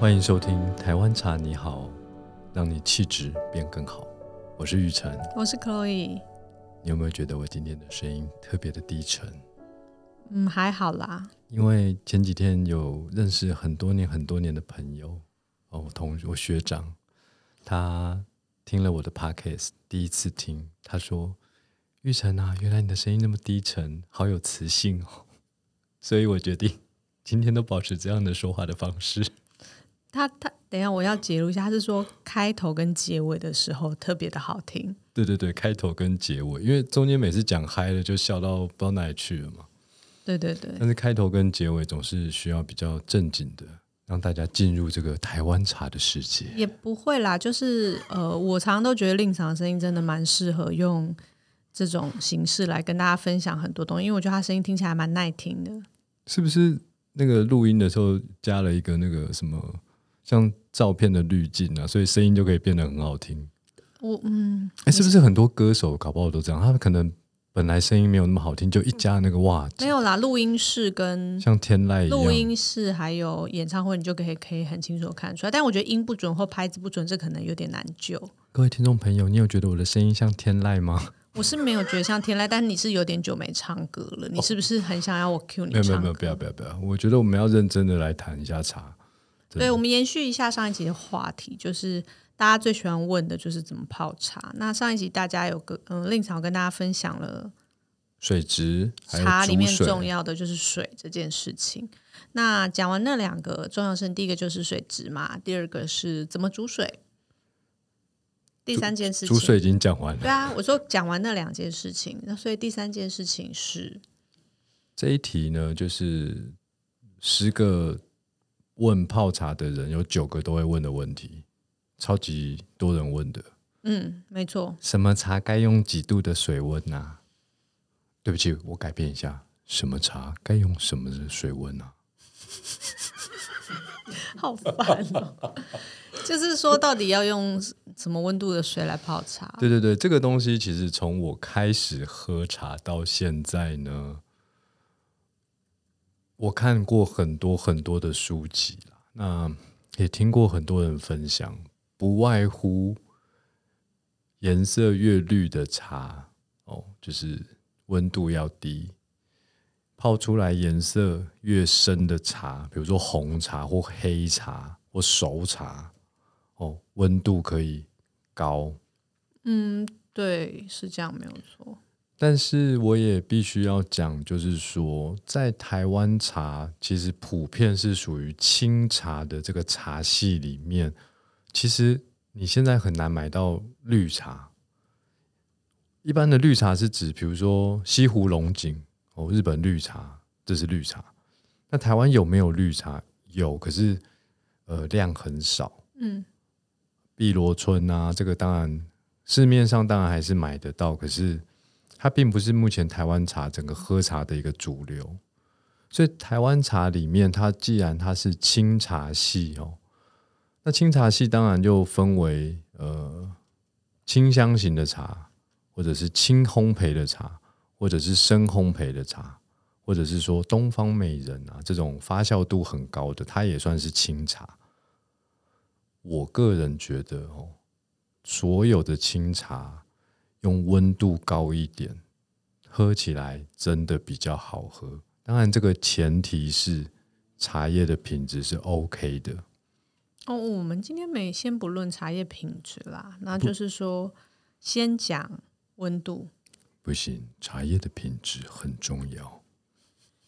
欢迎收听《台湾茶你好》，让你气质变更好。我是玉成，我是 Chloe。你有没有觉得我今天的声音特别的低沉？嗯，还好啦。因为前几天有认识很多年、很多年的朋友哦，同我学长，他听了我的 podcast，第一次听，他说：“玉成啊，原来你的声音那么低沉，好有磁性哦。”所以我决定今天都保持这样的说话的方式。他他，等一下我要揭露一下，他是说开头跟结尾的时候特别的好听。对对对，开头跟结尾，因为中间每次讲嗨了就笑到不知道哪里去了嘛。对对对，但是开头跟结尾总是需要比较正经的，让大家进入这个台湾茶的世界。也不会啦，就是呃，我常常都觉得令场的声音真的蛮适合用这种形式来跟大家分享很多东西，因为我觉得他声音听起来蛮耐听的。是不是那个录音的时候加了一个那个什么？像照片的滤镜啊，所以声音就可以变得很好听。我嗯，哎，是不是很多歌手搞不好都这样？他们可能本来声音没有那么好听，就一加那个哇，没有啦，录音室跟像天籁一样，录音室还有演唱会，你就可以可以很清楚看出来。但我觉得音不准或拍子不准，这可能有点难救。各位听众朋友，你有觉得我的声音像天籁吗？我是没有觉得像天籁，但你是有点久没唱歌了，你是不是很想要我 cue 你？没有没有没有，不要不要不要！我觉得我们要认真的来谈一下茶。对，我们延续一下上一集的话题，就是大家最喜欢问的就是怎么泡茶。那上一集大家有个嗯，令草跟大家分享了水质，茶里面重要的就是水这件事情。那讲完那两个重要性，第一个就是水质嘛，第二个是怎么煮水，第三件事情煮水已经讲完了。对啊，我说讲完那两件事情，那所以第三件事情是这一题呢，就是十个。问泡茶的人有九个都会问的问题，超级多人问的。嗯，没错。什么茶该用几度的水温呢？对不起，我改变一下。什么茶该用什么的水温呢？好烦哦！就是说，到底要用什么温度的水来泡茶？对对对，这个东西其实从我开始喝茶到现在呢。我看过很多很多的书籍那也听过很多人分享，不外乎颜色越绿的茶哦，就是温度要低；泡出来颜色越深的茶，比如说红茶或黑茶或熟茶，哦，温度可以高。嗯，对，是这样，没有错。但是我也必须要讲，就是说，在台湾茶其实普遍是属于清茶的这个茶系里面，其实你现在很难买到绿茶。一般的绿茶是指，比如说西湖龙井哦，日本绿茶，这是绿茶。那台湾有没有绿茶？有，可是呃量很少。嗯，碧螺春啊，这个当然市面上当然还是买得到，可是。它并不是目前台湾茶整个喝茶的一个主流，所以台湾茶里面，它既然它是清茶系哦，那清茶系当然就分为呃清香型的茶，或者是轻烘焙的茶，或者是深烘焙的茶，或者是说东方美人啊这种发酵度很高的，它也算是清茶。我个人觉得哦，所有的清茶。用温度高一点，喝起来真的比较好喝。当然，这个前提是茶叶的品质是 OK 的。哦，我们今天没先不论茶叶品质啦，那就是说先讲温度。不行，茶叶的品质很重要。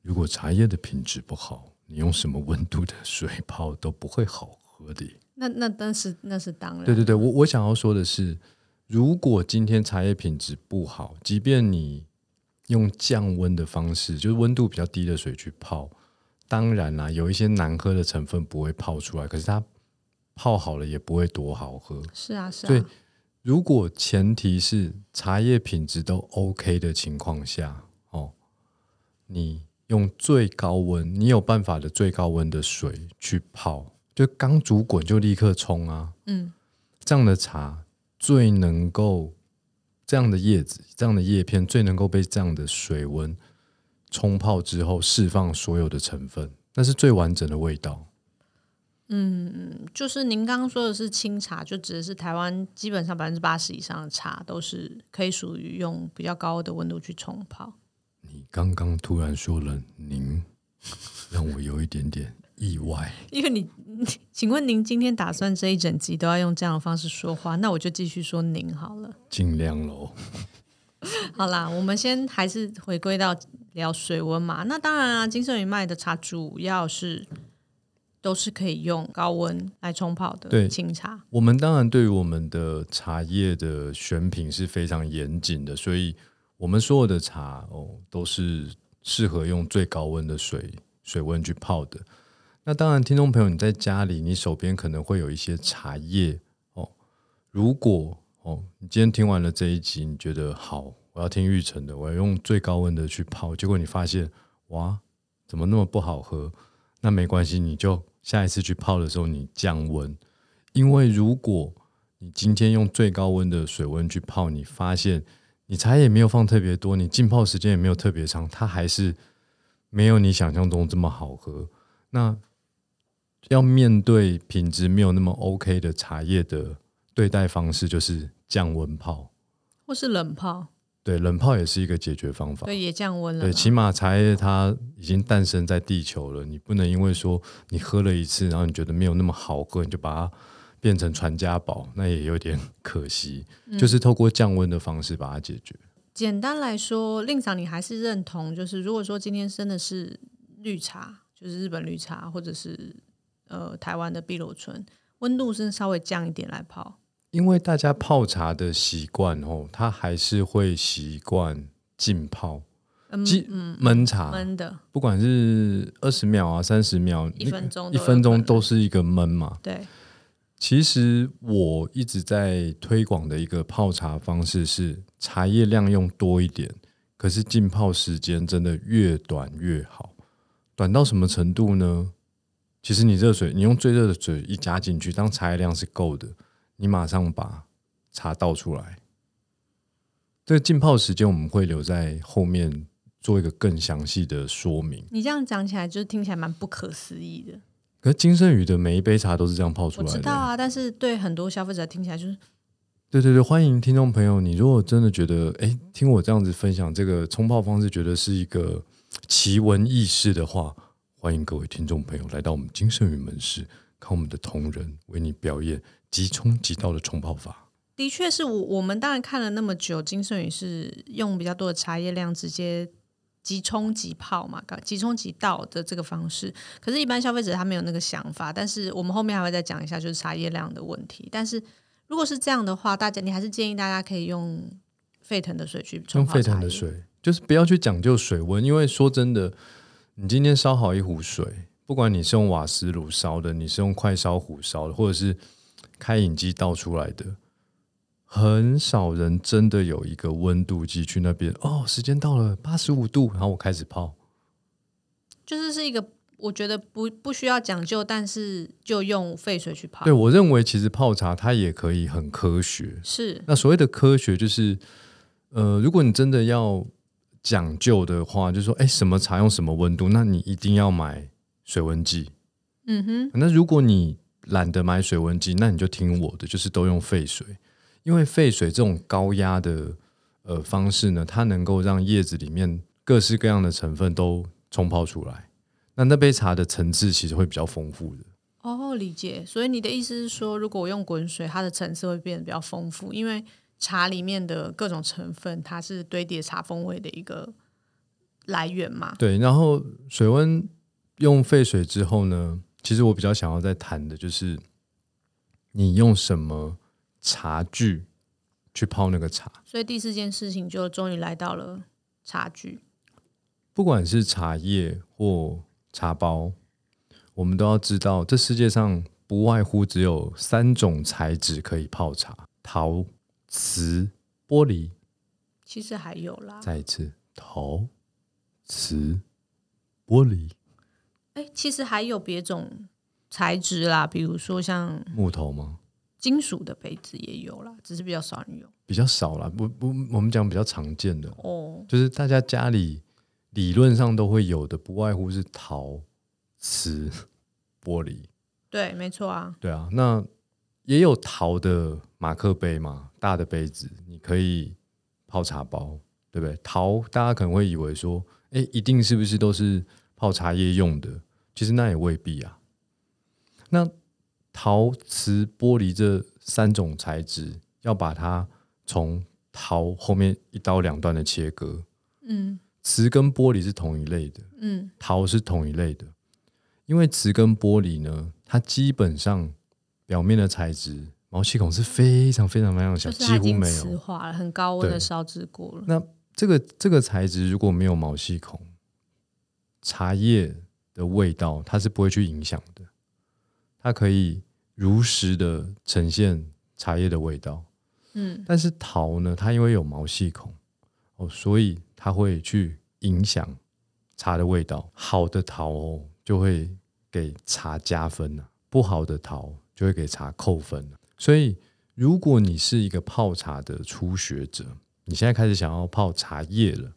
如果茶叶的品质不好，你用什么温度的水泡都不会好喝的。那那但是那是当然。对对对，我我想要说的是。如果今天茶叶品质不好，即便你用降温的方式，就是温度比较低的水去泡，当然啦，有一些难喝的成分不会泡出来，可是它泡好了也不会多好喝。是啊，是啊。所以，如果前提是茶叶品质都 OK 的情况下，哦，你用最高温，你有办法的最高温的水去泡，就刚煮滚就立刻冲啊。嗯，这样的茶。最能够这样的叶子，这样的叶片最能够被这样的水温冲泡之后释放所有的成分，那是最完整的味道。嗯，就是您刚刚说的是清茶，就指的是台湾基本上百分之八十以上的茶都是可以属于用比较高的温度去冲泡。你刚刚突然说了“您”，让我有一点点意外。因为你，请问您今天打算这一整集都要用这样的方式说话？那我就继续说您好了。尽量喽。好啦，我们先还是回归到聊水温嘛。那当然啊，金圣宇卖的茶主要是都是可以用高温来冲泡的对清茶。我们当然对于我们的茶叶的选品是非常严谨的，所以我们所有的茶哦都是适合用最高温的水水温去泡的。那当然，听众朋友，你在家里，你手边可能会有一些茶叶哦。如果哦，你今天听完了这一集，你觉得好，我要听玉成的，我要用最高温的去泡，结果你发现哇，怎么那么不好喝？那没关系，你就下一次去泡的时候你降温，因为如果你今天用最高温的水温去泡，你发现你茶叶没有放特别多，你浸泡时间也没有特别长，它还是没有你想象中这么好喝。那要面对品质没有那么 OK 的茶叶的对待方式，就是降温泡。或是冷泡，对，冷泡也是一个解决方法。对，也降温了对，起码茶叶它已经诞生在地球了，你不能因为说你喝了一次，然后你觉得没有那么好喝，你就把它变成传家宝，那也有点可惜。就是透过降温的方式把它解决。简单来说，令长你还是认同，就是如果说今天生的是绿茶，就是日本绿茶，或者是呃台湾的碧螺春，温度是稍微降一点来泡。因为大家泡茶的习惯哦，他还是会习惯浸泡、嗯即嗯，焖茶，闷的，不管是二十秒啊、三十秒、一分钟一分钟都是一个闷嘛。对，其实我一直在推广的一个泡茶方式是茶叶量用多一点，可是浸泡时间真的越短越好。短到什么程度呢？其实你热水，你用最热的水一加进去，当茶叶量是够的，你马上把茶倒出来。这个浸泡时间我们会留在后面做一个更详细的说明。你这样讲起来，就是听起来蛮不可思议的。可是金圣宇的每一杯茶都是这样泡出我来的。知道啊，但是对很多消费者听起来就是对对对，欢迎听众朋友，你如果真的觉得，哎，听我这样子分享这个冲泡方式，觉得是一个奇闻异事的话，欢迎各位听众朋友来到我们金圣宇门市，看我们的同仁为你表演即冲即倒的冲泡法。的确是我我们当然看了那么久，金圣宇是用比较多的茶叶量直接即冲即泡嘛，即冲即倒的这个方式。可是，一般消费者他没有那个想法。但是我们后面还会再讲一下，就是茶叶量的问题。但是如果是这样的话，大家你还是建议大家可以用沸腾的水去冲用沸。腾的水，就是不要去讲究水温，因为说真的，你今天烧好一壶水，不管你是用瓦斯炉烧的，你是用快烧壶烧的，或者是开饮机倒出来的，很少人真的有一个温度计去那边哦，时间到了八十五度，然后我开始泡。就是是一个我觉得不不需要讲究，但是就用沸水去泡对。我认为，其实泡茶它也可以很科学。是那所谓的科学，就是呃，如果你真的要讲究的话，就是说，哎，什么茶用什么温度，那你一定要买水温计。嗯哼，那如果你懒得买水温计，那你就听我的，就是都用沸水，因为沸水这种高压的呃方式呢，它能够让叶子里面各式各样的成分都冲泡出来。那那杯茶的层次其实会比较丰富的。哦，理解。所以你的意思是说，如果我用滚水，它的层次会变得比较丰富，因为茶里面的各种成分，它是堆叠茶风味的一个来源嘛。对，然后水温用沸水之后呢，其实我比较想要再谈的就是你用什么茶具去泡那个茶。所以第四件事情就终于来到了茶具。不管是茶叶或茶包，我们都要知道，这世界上不外乎只有三种材质可以泡茶：陶、瓷、玻璃。其实还有啦，再一次，陶、瓷、玻璃、哎，其实还有别种材质啦，比如说像木头吗？金属的杯子也有啦，只是比较少人用。比较少啦，不不，我们讲比较常见的，哦，就是大家家里理论上都会有的，不外乎是陶、瓷、玻璃。对，没错啊。对啊，那也有陶的马克杯嘛，大的杯子，你可以泡茶包，对不对？陶大家可能会以为说，哎，一定是不是都是泡茶叶用的？其实那也未必啊。那陶瓷、玻璃这三种材质，要把它从陶后面一刀两断的切割。嗯瓷跟玻璃是同一类的，嗯陶是同一类的。因为瓷跟玻璃呢，它基本上表面的材质毛细孔是非常非常非常小，几乎没有。磁化了，很高温的对烧制过了。那这个这个材质如果没有毛细孔，茶叶的味道它是不会去影响的，它可以如实的呈现茶叶的味道。嗯但是陶呢，它因为有毛细孔哦，所以它会去影响茶的味道。好的陶哦，就会给茶加分了、不好的陶就会给茶扣分。所以，如果你是一个泡茶的初学者，你现在开始想要泡茶叶了，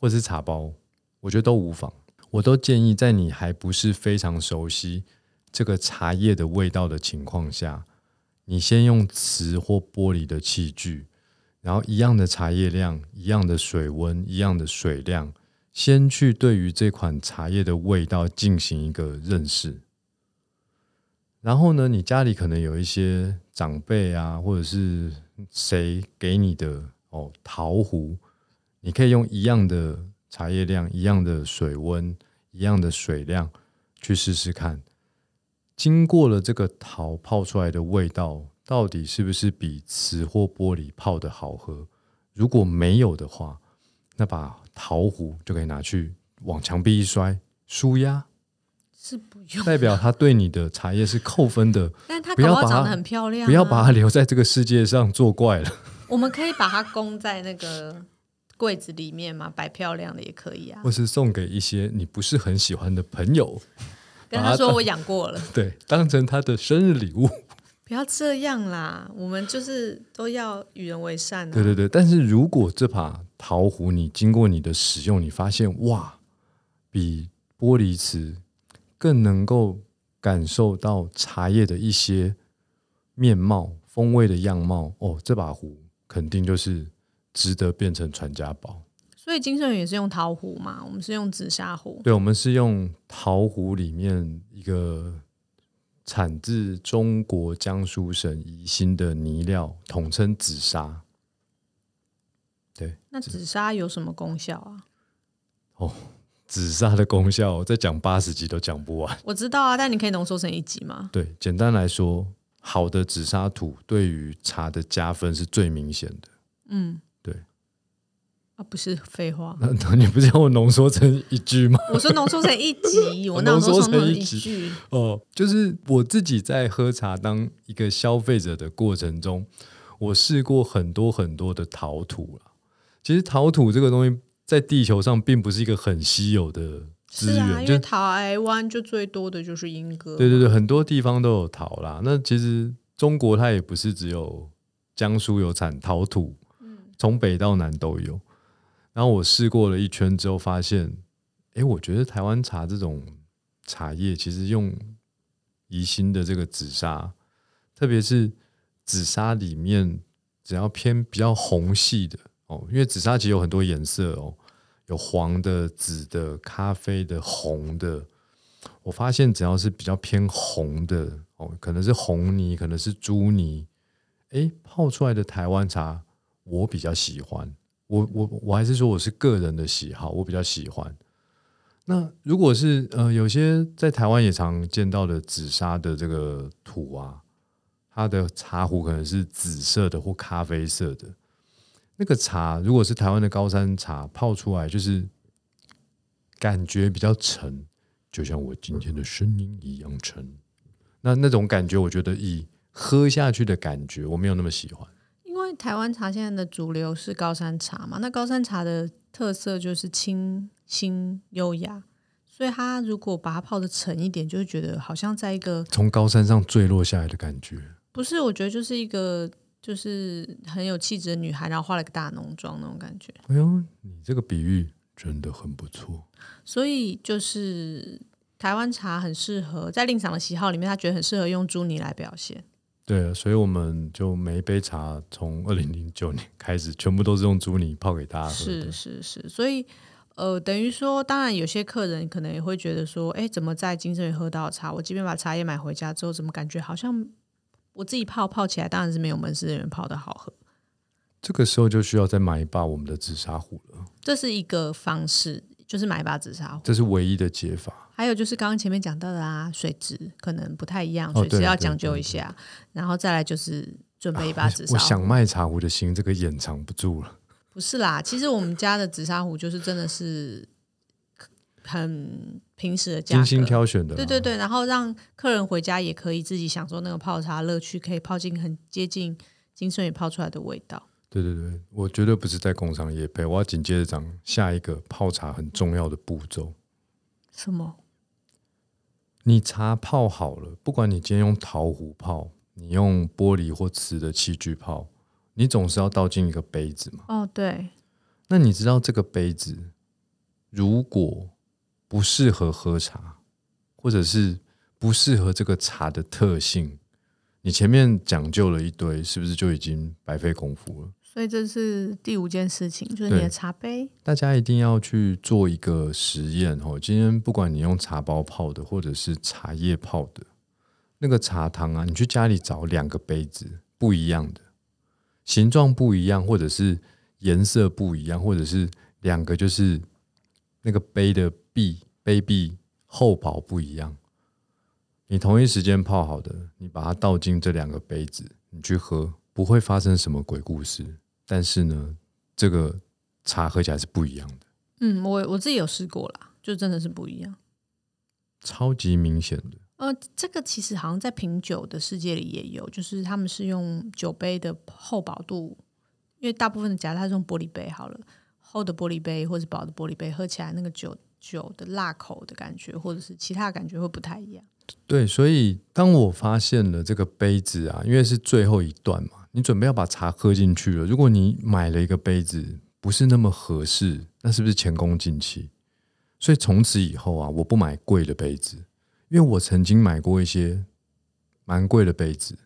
或者是茶包，我觉得都无妨。我都建议在你还不是非常熟悉这个茶叶的味道的情况下，你先用瓷或玻璃的器具，然后一样的茶叶量、一样的水温、一样的水量，先去对于这款茶叶的味道进行一个认识。然后呢，你家里可能有一些长辈啊，或者是谁给你的哦陶壶，你可以用一样的茶叶量、一样的水温、一样的水量去试试看。经过了这个陶泡出来的味道，到底是不是比瓷或玻璃泡的好喝？如果没有的话，那把陶壶就可以拿去往墙壁一摔，舒压，是不用，代表他对你的茶叶是扣分的，但他不要把它很漂亮、啊，不要把它留在这个世界上作怪了。我们可以把它供在那个柜子里面嘛，摆漂亮的也可以啊。或是送给一些你不是很喜欢的朋友，跟他说我养过了，对，当成他的生日礼物。不要这样啦，我们就是都要与人为善啊。对对对，但是如果这把桃壶你经过你的使用，你发现哇，比玻璃瓷更能够感受到茶叶的一些面貌、风味的样貌，哦，这把壶肯定就是值得变成传家宝。所以金圣宇也是用陶壶嘛，我们是用紫砂壶。对，我们是用陶壶里面一个产自中国江苏省宜兴的泥料，统称紫砂。对，那紫砂有什么功效啊？紫砂的功效再讲八十集都讲不完。我知道啊，但你可以浓缩成一集吗？对，简单来说，好的紫砂土对于茶的加分是最明显的。嗯，对。啊，不是废话，那 那你不是要我浓缩成一句吗？我说浓缩成一集，我浓缩成一句？哦，就是我自己在喝茶当一个消费者的过程中，我试过很多很多的陶土啦。其实陶土这个东西在地球上并不是一个很稀有的资源，是啊，因就为台湾就最多的就是莺歌。对对对，很多地方都有陶啦。那其实中国它也不是只有江苏有产陶土，从北到南都有。然后我试过了一圈之后，发现，哎，我觉得台湾茶这种茶叶，其实用宜兴的这个紫砂，特别是紫砂里面只要偏比较红系的哦，因为紫砂其实有很多颜色哦，有黄的、紫的、咖啡的、红的。我发现只要是比较偏红的哦，可能是红泥，可能是朱泥，诶，泡出来的台湾茶我比较喜欢。我我我还是说我是个人的喜好，我比较喜欢。那如果是呃有些在台湾也常见到的紫砂的这个土啊，它的茶壶可能是紫色的或咖啡色的。那个茶如果是台湾的高山茶泡出来，就是感觉比较沉，就像我今天的声音一样沉。那那种感觉，我觉得以喝下去的感觉，我没有那么喜欢。因为台湾茶现在的主流是高山茶嘛，那高山茶的特色就是清新优雅，所以它如果把它泡的沉一点，就会觉得好像在一个从高山上坠落下来的感觉。不是，我觉得就是一个就是很有气质的女孩，然后化了个大浓妆那种感觉。哎呦，你这个比喻真的很不错。所以就是台湾茶很适合在令赏的喜好里面，他觉得很适合用朱泥来表现。对，所以我们就每一杯茶从二零零九年开始，全部都是用朱泥泡给大家喝是。是是，所以呃，等于说，当然有些客人可能也会觉得说，哎，怎么在金盛园喝到茶？我即便把茶叶买回家之后，怎么感觉好像我自己泡泡起来，当然是没有门市的人泡的好喝。这个时候就需要再买一把我们的紫砂壶了，这是一个方式，就是买一把紫砂壶。这是唯一的解法。还有就是刚刚前面讲到的啊，水质可能不太一样，水质要讲究一下。然后再来就是准备一把紫砂壶。我想卖茶壶的心，这个掩藏不住了。不是啦，其实我们家的紫砂壶就是真的是很平时的价格，精心挑选的，对对，对，然后让客人回家也可以自己享受那个泡茶乐趣，可以泡进很接近金顺宇泡出来的味道。对对对，我绝对不是在工商业配，我要紧接着讲下一个泡茶很重要的步骤。什么？你茶泡好了，不管你今天用陶壶泡，你用玻璃或瓷的器具泡，你总是要倒进一个杯子嘛。哦，对，那你知道这个杯子如果不适合喝茶，或者是不适合这个茶的特性，你前面讲究了一堆，是不是就已经白费功夫了？所以这是第五件事情，就是你的茶杯。大家一定要去做一个实验哦。今天不管你用茶包泡的，或者是茶叶泡的，那个茶汤啊，你去家里找两个杯子不一样的，形状不一样，或者是颜色不一样，或者是两个就是那个杯的壁杯壁厚薄不一样。你同一时间泡好的，你把它倒进这两个杯子，你去喝，不会发生什么鬼故事。但是呢，这个茶喝起来是不一样的，嗯，我我自己有试过啦，就真的是不一样。超级明显的。呃，这个其实好像在品酒的世界里也有，就是他们是用酒杯的厚薄度，因为大部分的假它是用玻璃杯好了，厚的玻璃杯或是薄的玻璃杯，喝起来那个酒酒的辣口的感觉，或者是其他的感觉会不太一样。对，所以当我发现了这个杯子啊，因为是最后一段嘛，你准备要把茶喝进去了。如果你买了一个杯子不是那么合适，那是不是前功尽弃？所以从此以后啊，我不买贵的杯子，因为我曾经买过一些蛮贵的杯子，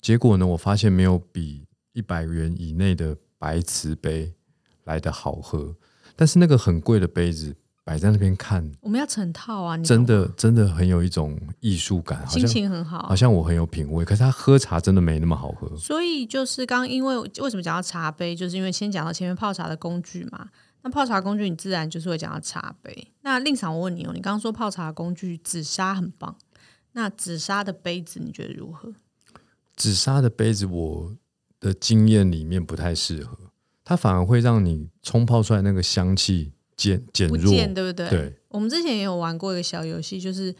结果呢，我发现没有比一百元以内的白瓷杯来的好喝。但是那个很贵的杯子摆在那边看，我们要成套啊，你真的真的很有一种艺术感，好心情很好好。像我很有品味，可是他喝茶真的没那么好喝。所以就是刚刚因为为什么讲到茶杯，就是因为先讲到前面泡茶的工具嘛。那泡茶工具，你自然就是会讲到茶杯。那令赏，我问你哦，你刚刚说泡茶工具紫砂很棒，那紫砂的杯子你觉得如何？紫砂的杯子，我的经验里面不太适合，它反而会让你冲泡出来那个香气减减不弱。见对不对？对我们之前也有玩过一个小游戏，就是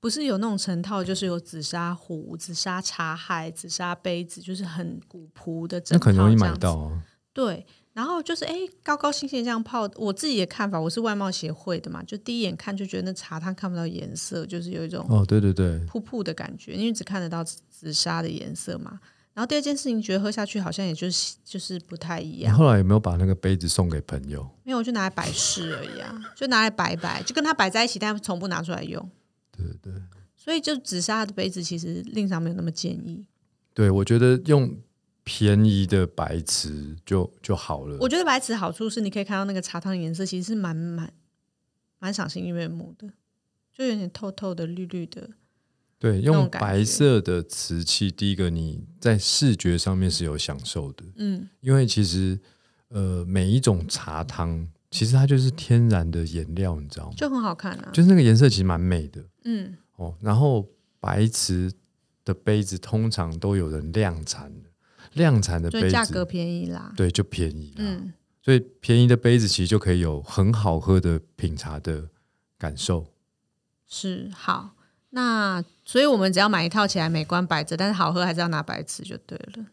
不是有那种成套，就是有紫砂壶、紫砂茶海、紫砂杯子，就是很古朴的整套，那很容易买到。啊。对，然后就是哎，高高兴兴这样泡。我自己的看法，我是外貌协会的嘛，就第一眼看就觉得那茶汤看不到颜色，就是有一种哦，对对对，瀑布的感觉，因为只看得到紫紫砂的颜色嘛。然后第二件事情，觉得喝下去好像也就是就是不太一你样，后来有没有把那个杯子送给朋友？没有我就拿来摆饰而已啊，就拿来摆摆，就跟它摆在一起，但从不拿出来用。对对对，所以就紫砂的杯子，其实令上没有那么建议。对我觉得用便宜的白瓷就就好了。我觉得白瓷好处是，你可以看到那个茶汤的颜色，其实是蛮蛮蛮赏心悦目的，就有点透透的、绿绿的。对，用白色的瓷器，第一个你在视觉上面是有享受的，嗯，因为其实呃每一种茶汤其实它就是天然的颜料，你知道吗？就很好看啊。就是那个颜色其实蛮美的嗯，哦。然后白瓷的杯子通常都有人量产的，量产的杯所以价格便宜啦。对就便宜啦。嗯，所以便宜的杯子其实就可以有很好喝的品茶的感受。是好。那所以我们只要买一套起来美观摆着，但是好喝还是要拿白瓷就对了。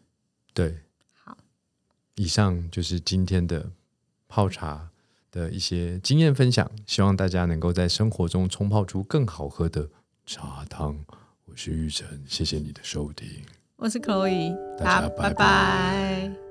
对，好，以上就是今天的泡茶的一些经验分享，希望大家能够在生活中冲泡出更好喝的茶汤。我是玉成，谢谢你的收听。我是 Chloe，大家拜拜拜拜